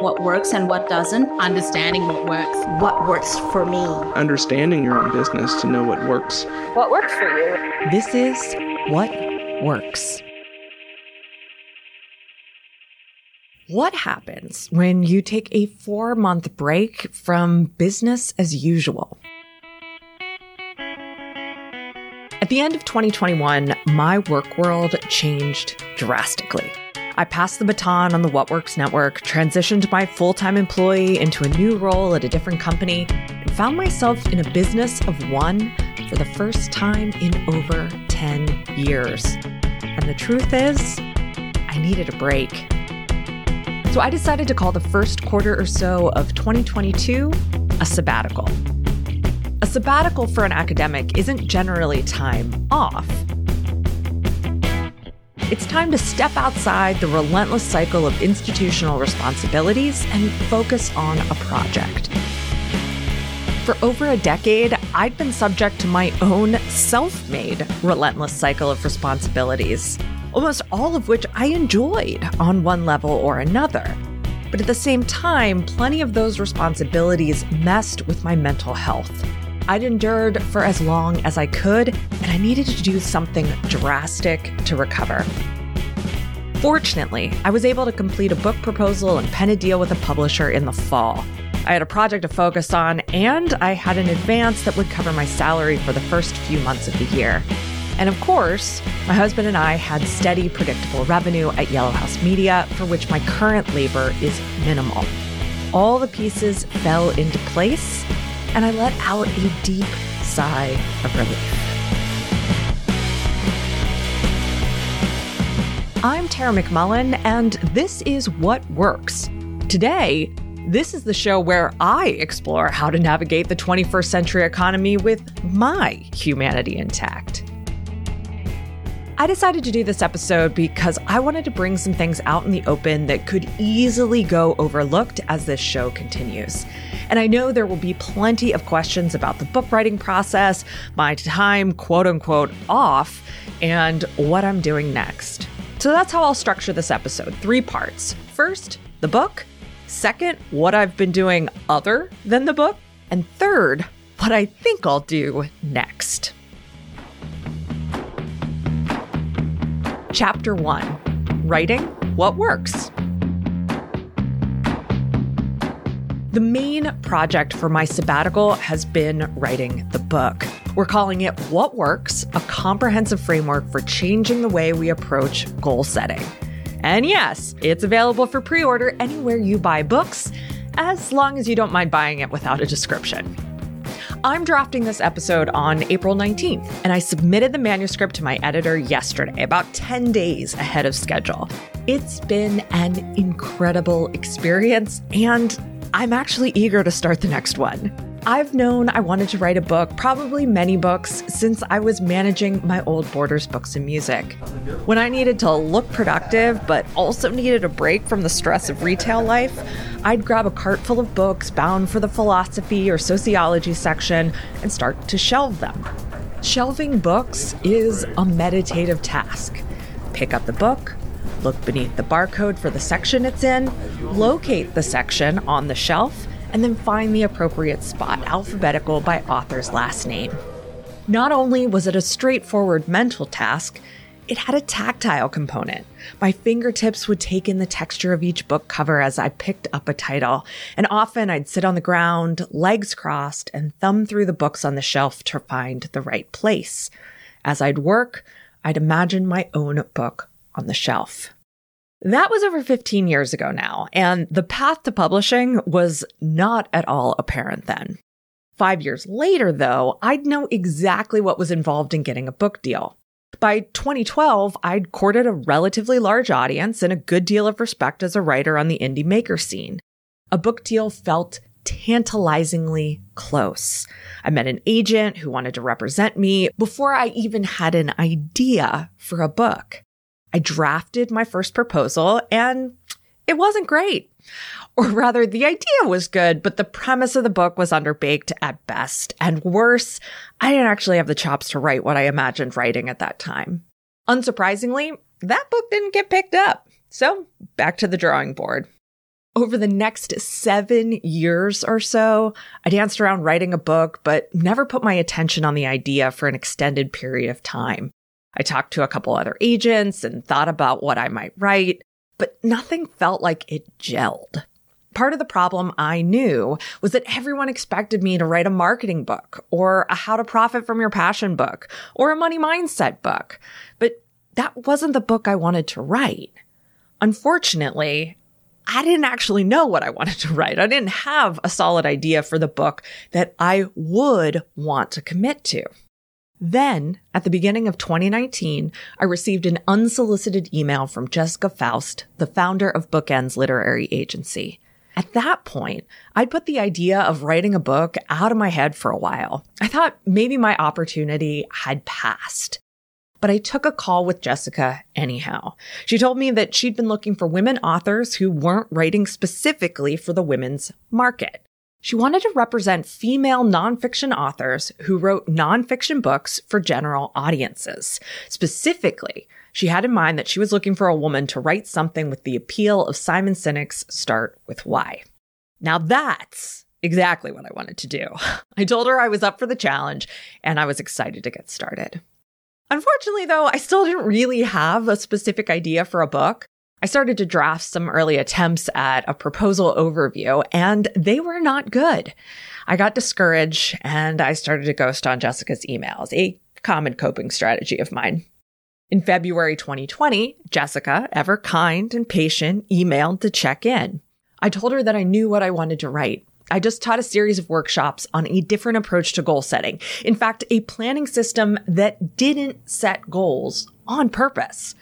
what works and what doesn't, understanding what works. What works for me. Understanding your own business to know what works. What works for you. This is What Works. What happens when you take a four month break from business as usual? At the end of 2021, my work world changed drastically. I passed the baton on the What Works network, transitioned my full time employee into a new role at a different company, and found myself in a business of one for the first time in over 10 years. And the truth is, I needed a break. So I decided to call the first quarter or so of 2022 a sabbatical. A sabbatical for an academic isn't generally time off. It's time to step outside the relentless cycle of institutional responsibilities and focus on a project. For over a decade, I'd been subject to my own self made relentless cycle of responsibilities, almost all of which I enjoyed on one level or another. But at the same time, plenty of those responsibilities messed with my mental health. I'd endured for as long as I could, I needed to do something drastic to recover. Fortunately, I was able to complete a book proposal and pen a deal with a publisher in the fall. I had a project to focus on, and I had an advance that would cover my salary for the first few months of the year. And of course, my husband and I had steady, predictable revenue at Yellow House Media, for which my current labor is minimal. All the pieces fell into place, and I let out a deep sigh of relief. I'm Tara McMullin, and this is What Works. Today, this is the show where I explore how to navigate the 21st century economy with my humanity intact. I decided to do this episode because I wanted to bring some things out in the open that could easily go overlooked as this show continues. And I know there will be plenty of questions about the book writing process, my time, quote unquote, off, and what I'm doing next. So that's how I'll structure this episode three parts. First, the book. Second, what I've been doing other than the book. And third, what I think I'll do next. Chapter 1 Writing What Works. The main project for my sabbatical has been writing the book. We're calling it What Works, a comprehensive framework for changing the way we approach goal setting. And yes, it's available for pre order anywhere you buy books, as long as you don't mind buying it without a description. I'm drafting this episode on April 19th, and I submitted the manuscript to my editor yesterday, about 10 days ahead of schedule. It's been an incredible experience, and I'm actually eager to start the next one. I've known I wanted to write a book, probably many books, since I was managing my old Borders books and music. When I needed to look productive, but also needed a break from the stress of retail life, I'd grab a cart full of books bound for the philosophy or sociology section and start to shelve them. Shelving books is a meditative task. Pick up the book, look beneath the barcode for the section it's in, locate the section on the shelf, and then find the appropriate spot, alphabetical by author's last name. Not only was it a straightforward mental task, it had a tactile component. My fingertips would take in the texture of each book cover as I picked up a title, and often I'd sit on the ground, legs crossed, and thumb through the books on the shelf to find the right place. As I'd work, I'd imagine my own book on the shelf. That was over 15 years ago now, and the path to publishing was not at all apparent then. Five years later, though, I'd know exactly what was involved in getting a book deal. By 2012, I'd courted a relatively large audience and a good deal of respect as a writer on the indie maker scene. A book deal felt tantalizingly close. I met an agent who wanted to represent me before I even had an idea for a book. I drafted my first proposal and it wasn't great. Or rather, the idea was good, but the premise of the book was underbaked at best. And worse, I didn't actually have the chops to write what I imagined writing at that time. Unsurprisingly, that book didn't get picked up. So back to the drawing board. Over the next seven years or so, I danced around writing a book, but never put my attention on the idea for an extended period of time. I talked to a couple other agents and thought about what I might write, but nothing felt like it gelled. Part of the problem I knew was that everyone expected me to write a marketing book or a how to profit from your passion book or a money mindset book. But that wasn't the book I wanted to write. Unfortunately, I didn't actually know what I wanted to write. I didn't have a solid idea for the book that I would want to commit to. Then, at the beginning of 2019, I received an unsolicited email from Jessica Faust, the founder of Bookends Literary Agency. At that point, I'd put the idea of writing a book out of my head for a while. I thought maybe my opportunity had passed. But I took a call with Jessica anyhow. She told me that she'd been looking for women authors who weren't writing specifically for the women's market. She wanted to represent female nonfiction authors who wrote nonfiction books for general audiences. Specifically, she had in mind that she was looking for a woman to write something with the appeal of Simon Sinek's Start with Why. Now that's exactly what I wanted to do. I told her I was up for the challenge and I was excited to get started. Unfortunately, though, I still didn't really have a specific idea for a book. I started to draft some early attempts at a proposal overview, and they were not good. I got discouraged and I started to ghost on Jessica's emails, a common coping strategy of mine. In February 2020, Jessica, ever kind and patient, emailed to check in. I told her that I knew what I wanted to write. I just taught a series of workshops on a different approach to goal setting. In fact, a planning system that didn't set goals on purpose.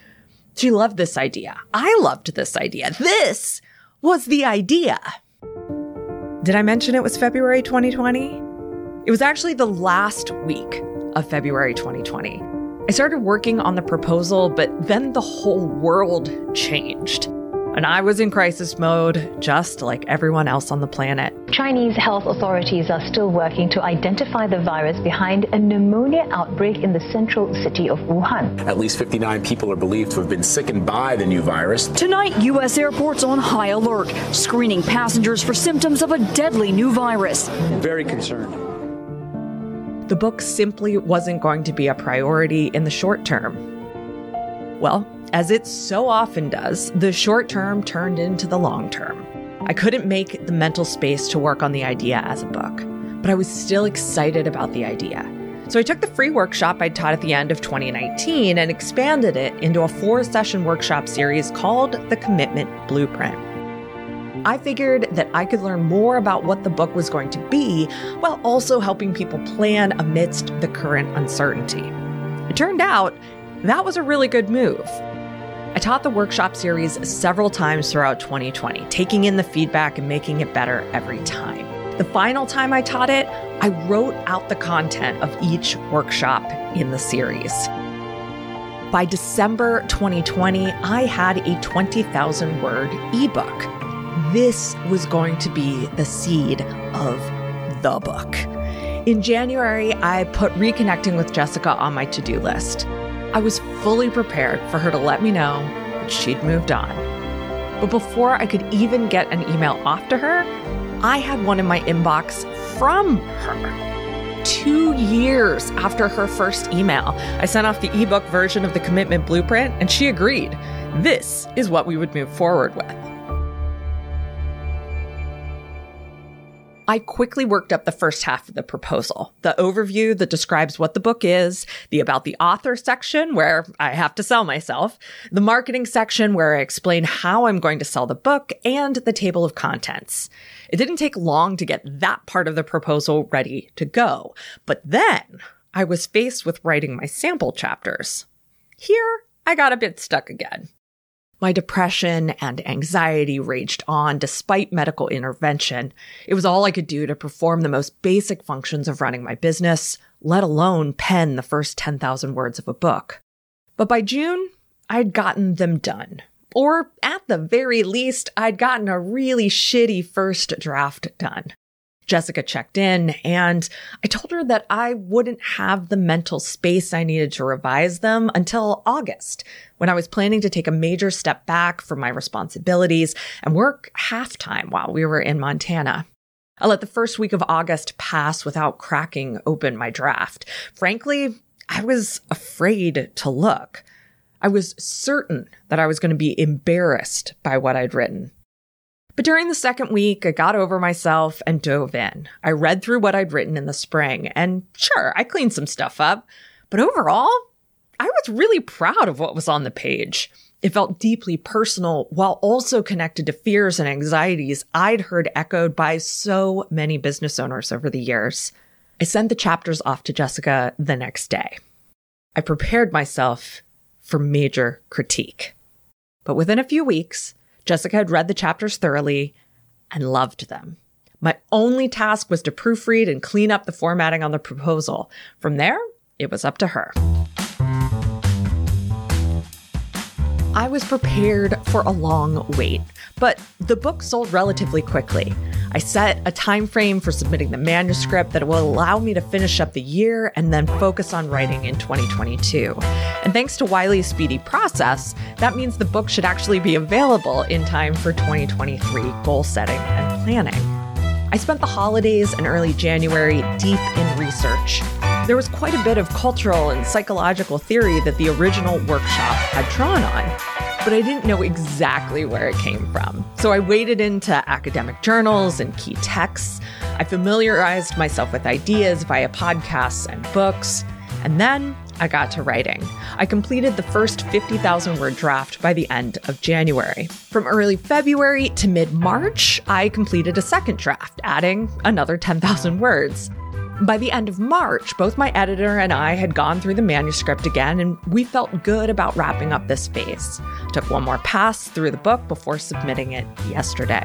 She loved this idea. I loved this idea. This was the idea. Did I mention it was February 2020? It was actually the last week of February 2020. I started working on the proposal, but then the whole world changed and I was in crisis mode, just like everyone else on the planet. Chinese health authorities are still working to identify the virus behind a pneumonia outbreak in the central city of Wuhan. At least 59 people are believed to have been sickened by the new virus. Tonight, U.S. airports on high alert, screening passengers for symptoms of a deadly new virus. Very concerned. The book simply wasn't going to be a priority in the short term. Well, as it so often does, the short term turned into the long term. I couldn't make the mental space to work on the idea as a book, but I was still excited about the idea. So I took the free workshop I taught at the end of 2019 and expanded it into a four session workshop series called the Commitment Blueprint. I figured that I could learn more about what the book was going to be while also helping people plan amidst the current uncertainty. It turned out that was a really good move. I taught the workshop series several times throughout 2020, taking in the feedback and making it better every time. The final time I taught it, I wrote out the content of each workshop in the series. By December 2020, I had a 20,000 word ebook. This was going to be the seed of the book. In January, I put reconnecting with Jessica on my to do list. I was fully prepared for her to let me know that she'd moved on. But before I could even get an email off to her, I had one in my inbox from her. Two years after her first email, I sent off the ebook version of the commitment blueprint, and she agreed. This is what we would move forward with. I quickly worked up the first half of the proposal. The overview that describes what the book is, the about the author section where I have to sell myself, the marketing section where I explain how I'm going to sell the book, and the table of contents. It didn't take long to get that part of the proposal ready to go. But then I was faced with writing my sample chapters. Here, I got a bit stuck again. My depression and anxiety raged on despite medical intervention. It was all I could do to perform the most basic functions of running my business, let alone pen the first 10,000 words of a book. But by June, I'd gotten them done. Or at the very least, I'd gotten a really shitty first draft done. Jessica checked in and I told her that I wouldn't have the mental space I needed to revise them until August, when I was planning to take a major step back from my responsibilities and work half time while we were in Montana. I let the first week of August pass without cracking open my draft. Frankly, I was afraid to look. I was certain that I was going to be embarrassed by what I'd written. But during the second week, I got over myself and dove in. I read through what I'd written in the spring, and sure, I cleaned some stuff up. But overall, I was really proud of what was on the page. It felt deeply personal while also connected to fears and anxieties I'd heard echoed by so many business owners over the years. I sent the chapters off to Jessica the next day. I prepared myself for major critique. But within a few weeks, Jessica had read the chapters thoroughly and loved them. My only task was to proofread and clean up the formatting on the proposal. From there, it was up to her. I was prepared for a long wait, but the book sold relatively quickly. I set a time frame for submitting the manuscript that will allow me to finish up the year and then focus on writing in 2022. And thanks to Wiley's speedy process, that means the book should actually be available in time for 2023 goal setting and planning. I spent the holidays and early January deep in research. There was quite a bit of cultural and psychological theory that the original workshop had drawn on but I didn't know exactly where it came from. So I waded into academic journals and key texts. I familiarized myself with ideas via podcasts and books. And then I got to writing. I completed the first 50,000 word draft by the end of January. From early February to mid March, I completed a second draft, adding another 10,000 words. By the end of March, both my editor and I had gone through the manuscript again, and we felt good about wrapping up this phase. Took one more pass through the book before submitting it yesterday.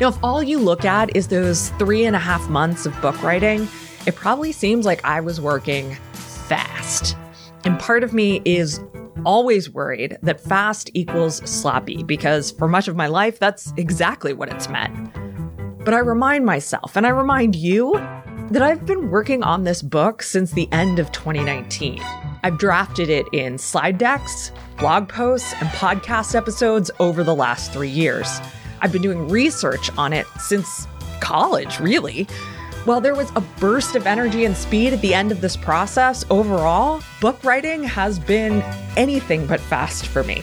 Now, if all you look at is those three and a half months of book writing, it probably seems like I was working fast. And part of me is always worried that fast equals sloppy because for much of my life, that's exactly what it's meant. But I remind myself, and I remind you, that I've been working on this book since the end of 2019. I've drafted it in slide decks, blog posts, and podcast episodes over the last three years. I've been doing research on it since college, really. While there was a burst of energy and speed at the end of this process, overall, book writing has been anything but fast for me.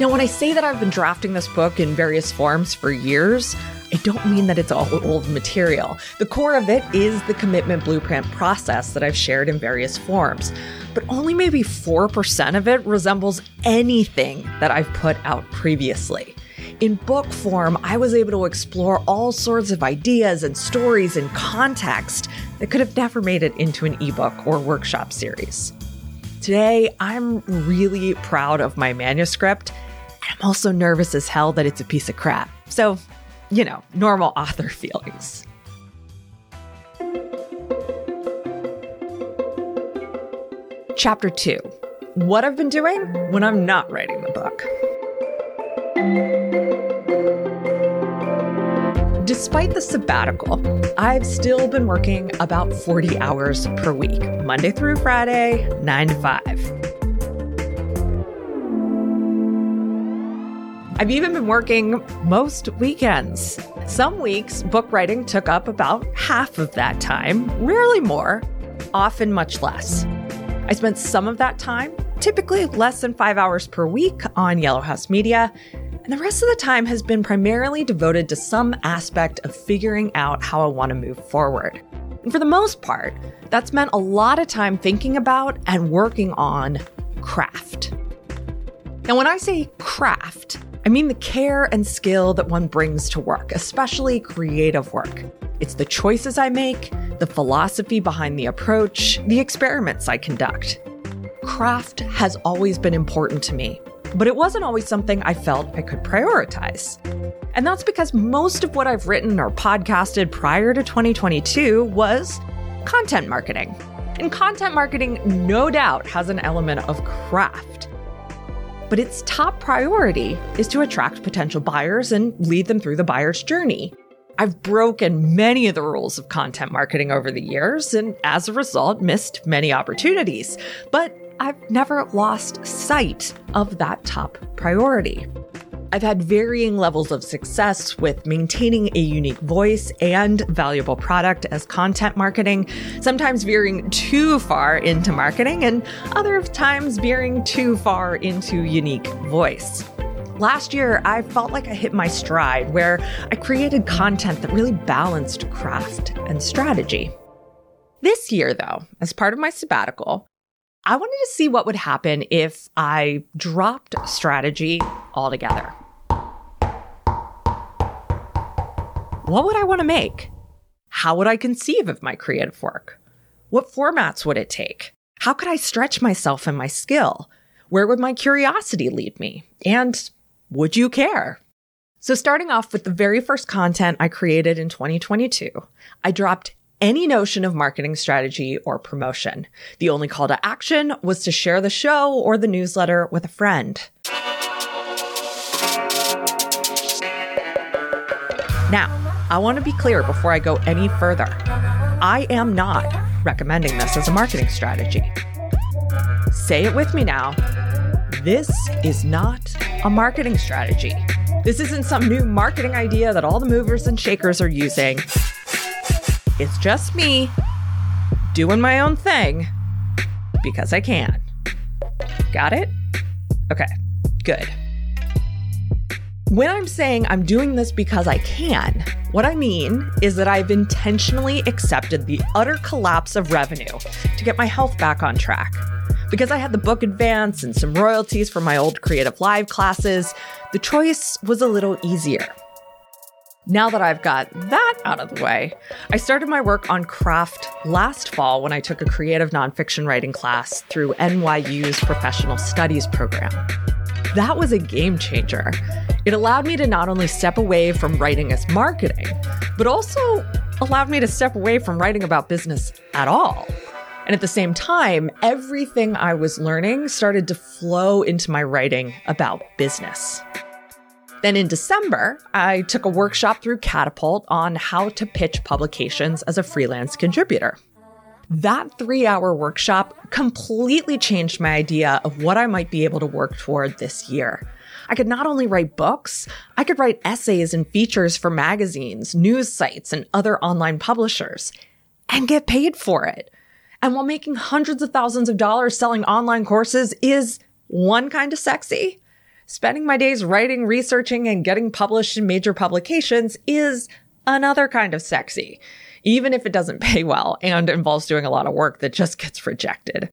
Now, when I say that I've been drafting this book in various forms for years, I don't mean that it's all old material. The core of it is the commitment blueprint process that I've shared in various forms, but only maybe 4% of it resembles anything that I've put out previously. In book form, I was able to explore all sorts of ideas and stories and context that could have never made it into an ebook or workshop series. Today, I'm really proud of my manuscript, and I'm also nervous as hell that it's a piece of crap. So you know, normal author feelings. Chapter 2 What I've been doing when I'm not writing the book. Despite the sabbatical, I've still been working about 40 hours per week, Monday through Friday, 9 to 5. I've even been working most weekends. Some weeks, book writing took up about half of that time, rarely more, often much less. I spent some of that time, typically less than five hours per week, on Yellow House Media, and the rest of the time has been primarily devoted to some aspect of figuring out how I want to move forward. And for the most part, that's meant a lot of time thinking about and working on craft. Now, when I say craft, I mean the care and skill that one brings to work, especially creative work. It's the choices I make, the philosophy behind the approach, the experiments I conduct. Craft has always been important to me, but it wasn't always something I felt I could prioritize. And that's because most of what I've written or podcasted prior to 2022 was content marketing. And content marketing, no doubt, has an element of craft but its top priority is to attract potential buyers and lead them through the buyer's journey. I've broken many of the rules of content marketing over the years and as a result missed many opportunities. But I've never lost sight of that top priority. I've had varying levels of success with maintaining a unique voice and valuable product as content marketing, sometimes veering too far into marketing, and other times veering too far into unique voice. Last year, I felt like I hit my stride where I created content that really balanced craft and strategy. This year, though, as part of my sabbatical, I wanted to see what would happen if I dropped strategy altogether. What would I want to make? How would I conceive of my creative work? What formats would it take? How could I stretch myself and my skill? Where would my curiosity lead me? And would you care? So, starting off with the very first content I created in 2022, I dropped any notion of marketing strategy or promotion. The only call to action was to share the show or the newsletter with a friend. Now, I want to be clear before I go any further. I am not recommending this as a marketing strategy. Say it with me now. This is not a marketing strategy. This isn't some new marketing idea that all the movers and shakers are using. It's just me doing my own thing because I can. Got it? Okay, good. When I'm saying I'm doing this because I can, what I mean is that I've intentionally accepted the utter collapse of revenue to get my health back on track. Because I had the book advance and some royalties from my old Creative Live classes, the choice was a little easier. Now that I've got that out of the way, I started my work on craft last fall when I took a creative nonfiction writing class through NYU's Professional Studies program. That was a game changer. It allowed me to not only step away from writing as marketing, but also allowed me to step away from writing about business at all. And at the same time, everything I was learning started to flow into my writing about business. Then in December, I took a workshop through Catapult on how to pitch publications as a freelance contributor. That three hour workshop completely changed my idea of what I might be able to work toward this year. I could not only write books, I could write essays and features for magazines, news sites, and other online publishers and get paid for it. And while making hundreds of thousands of dollars selling online courses is one kind of sexy, spending my days writing, researching, and getting published in major publications is another kind of sexy even if it doesn't pay well and involves doing a lot of work that just gets rejected.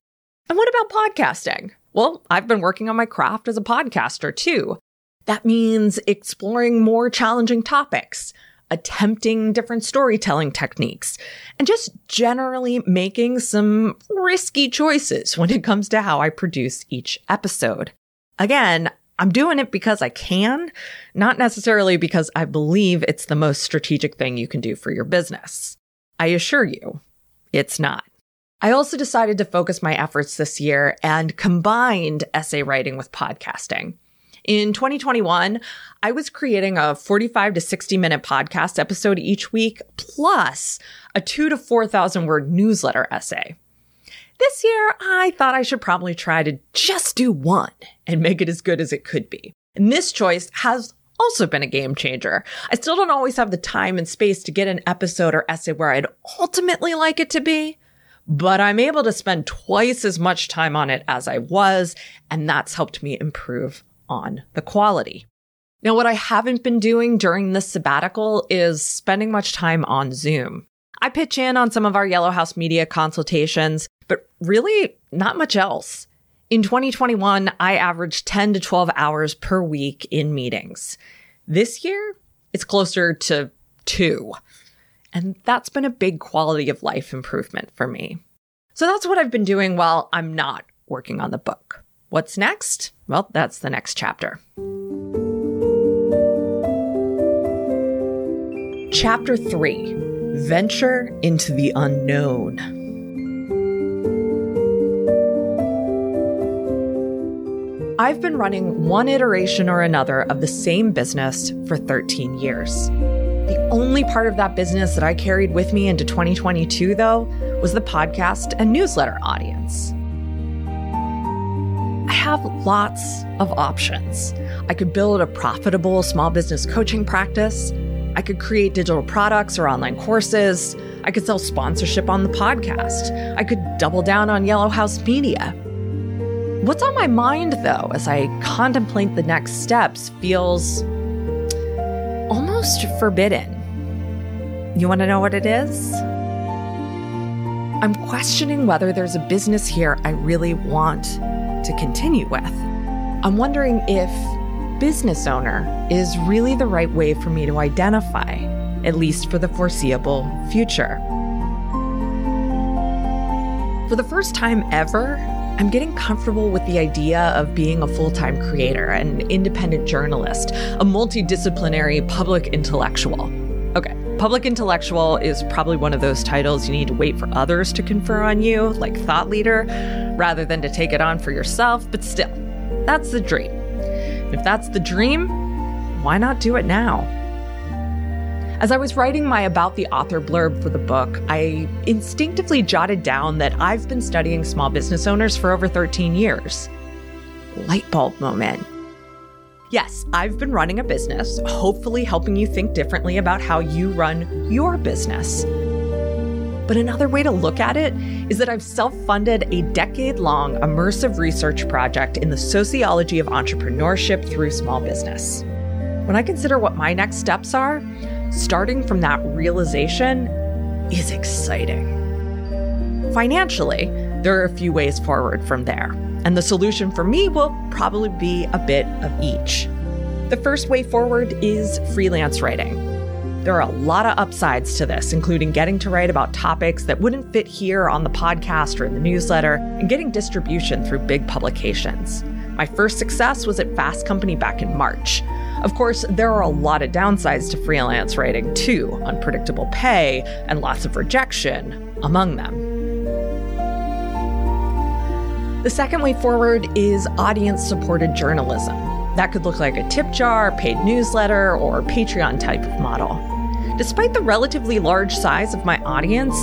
And what about podcasting? Well, I've been working on my craft as a podcaster too. That means exploring more challenging topics, attempting different storytelling techniques, and just generally making some risky choices when it comes to how I produce each episode. Again, I'm doing it because I can, not necessarily because I believe it's the most strategic thing you can do for your business. I assure you, it's not. I also decided to focus my efforts this year and combined essay writing with podcasting. In 2021, I was creating a 45 to 60 minute podcast episode each week, plus a two to 4,000 word newsletter essay. This year, I thought I should probably try to just do one and make it as good as it could be. And this choice has also been a game changer. I still don't always have the time and space to get an episode or essay where I'd ultimately like it to be, but I'm able to spend twice as much time on it as I was, and that's helped me improve on the quality. Now, what I haven't been doing during this sabbatical is spending much time on Zoom. I pitch in on some of our Yellow House media consultations, but really not much else. In 2021, I averaged 10 to 12 hours per week in meetings. This year, it's closer to two. And that's been a big quality of life improvement for me. So that's what I've been doing while I'm not working on the book. What's next? Well, that's the next chapter. Chapter 3 Venture into the Unknown. I've been running one iteration or another of the same business for 13 years. The only part of that business that I carried with me into 2022, though, was the podcast and newsletter audience. I have lots of options. I could build a profitable small business coaching practice. I could create digital products or online courses. I could sell sponsorship on the podcast. I could double down on Yellow House Media. What's on my mind, though, as I contemplate the next steps feels almost forbidden. You want to know what it is? I'm questioning whether there's a business here I really want to continue with. I'm wondering if business owner is really the right way for me to identify, at least for the foreseeable future. For the first time ever, I'm getting comfortable with the idea of being a full time creator, an independent journalist, a multidisciplinary public intellectual. Okay, public intellectual is probably one of those titles you need to wait for others to confer on you, like thought leader, rather than to take it on for yourself, but still, that's the dream. If that's the dream, why not do it now? As I was writing my About the Author blurb for the book, I instinctively jotted down that I've been studying small business owners for over 13 years. Light bulb moment. Yes, I've been running a business, hopefully helping you think differently about how you run your business. But another way to look at it is that I've self funded a decade long immersive research project in the sociology of entrepreneurship through small business. When I consider what my next steps are, starting from that realization is exciting. Financially, there are a few ways forward from there, and the solution for me will probably be a bit of each. The first way forward is freelance writing. There are a lot of upsides to this, including getting to write about topics that wouldn't fit here on the podcast or in the newsletter, and getting distribution through big publications. My first success was at Fast Company back in March. Of course, there are a lot of downsides to freelance writing, too unpredictable pay and lots of rejection among them. The second way forward is audience supported journalism. That could look like a tip jar, paid newsletter, or Patreon type of model. Despite the relatively large size of my audience,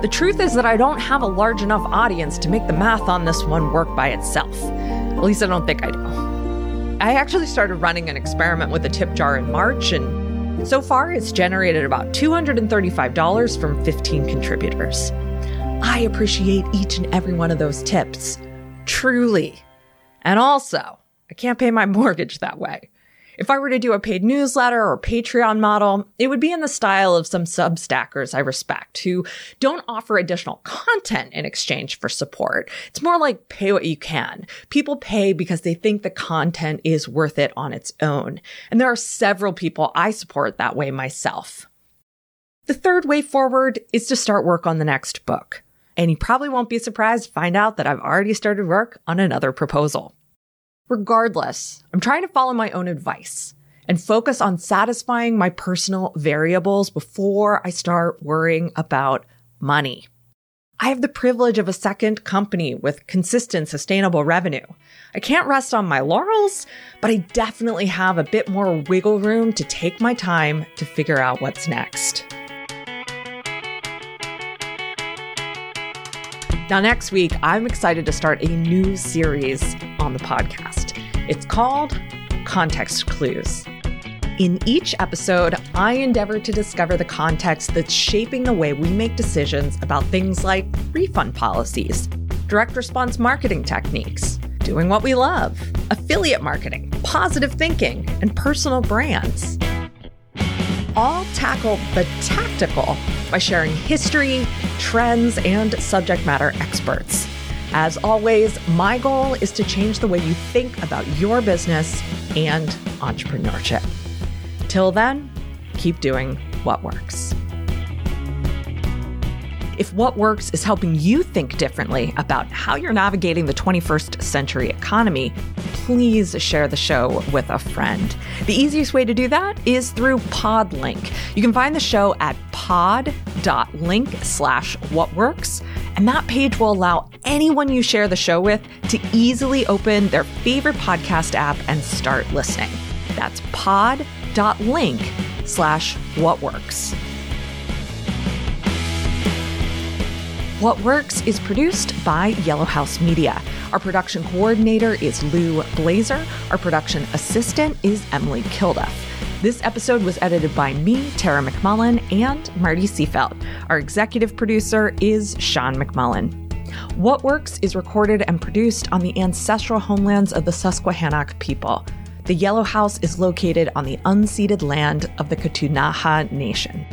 the truth is that I don't have a large enough audience to make the math on this one work by itself. At least I don't think I do. I actually started running an experiment with a tip jar in March, and so far it's generated about $235 from 15 contributors. I appreciate each and every one of those tips. Truly. And also, I can't pay my mortgage that way. If I were to do a paid newsletter or Patreon model, it would be in the style of some substackers I respect who don't offer additional content in exchange for support. It's more like pay what you can. People pay because they think the content is worth it on its own. And there are several people I support that way myself. The third way forward is to start work on the next book. And you probably won't be surprised to find out that I've already started work on another proposal. Regardless, I'm trying to follow my own advice and focus on satisfying my personal variables before I start worrying about money. I have the privilege of a second company with consistent, sustainable revenue. I can't rest on my laurels, but I definitely have a bit more wiggle room to take my time to figure out what's next. Now, next week, I'm excited to start a new series on the podcast. It's called Context Clues. In each episode, I endeavor to discover the context that's shaping the way we make decisions about things like refund policies, direct response marketing techniques, doing what we love, affiliate marketing, positive thinking, and personal brands all tackle the tactical by sharing history, trends, and subject matter experts. As always, my goal is to change the way you think about your business and entrepreneurship. Till then, keep doing what works. If what works is helping you think differently about how you're navigating the 21st century economy, please share the show with a friend. The easiest way to do that is through Podlink. You can find the show at pod.link slash whatworks, and that page will allow anyone you share the show with to easily open their favorite podcast app and start listening. That's pod.link slash whatworks. What Works is produced by Yellow House Media. Our production coordinator is Lou Blazer. Our production assistant is Emily Kilduff. This episode was edited by me, Tara McMullin, and Marty Seafelt. Our executive producer is Sean McMullin. What Works is recorded and produced on the ancestral homelands of the Susquehannock people. The Yellow House is located on the unceded land of the Ktunaxa Nation.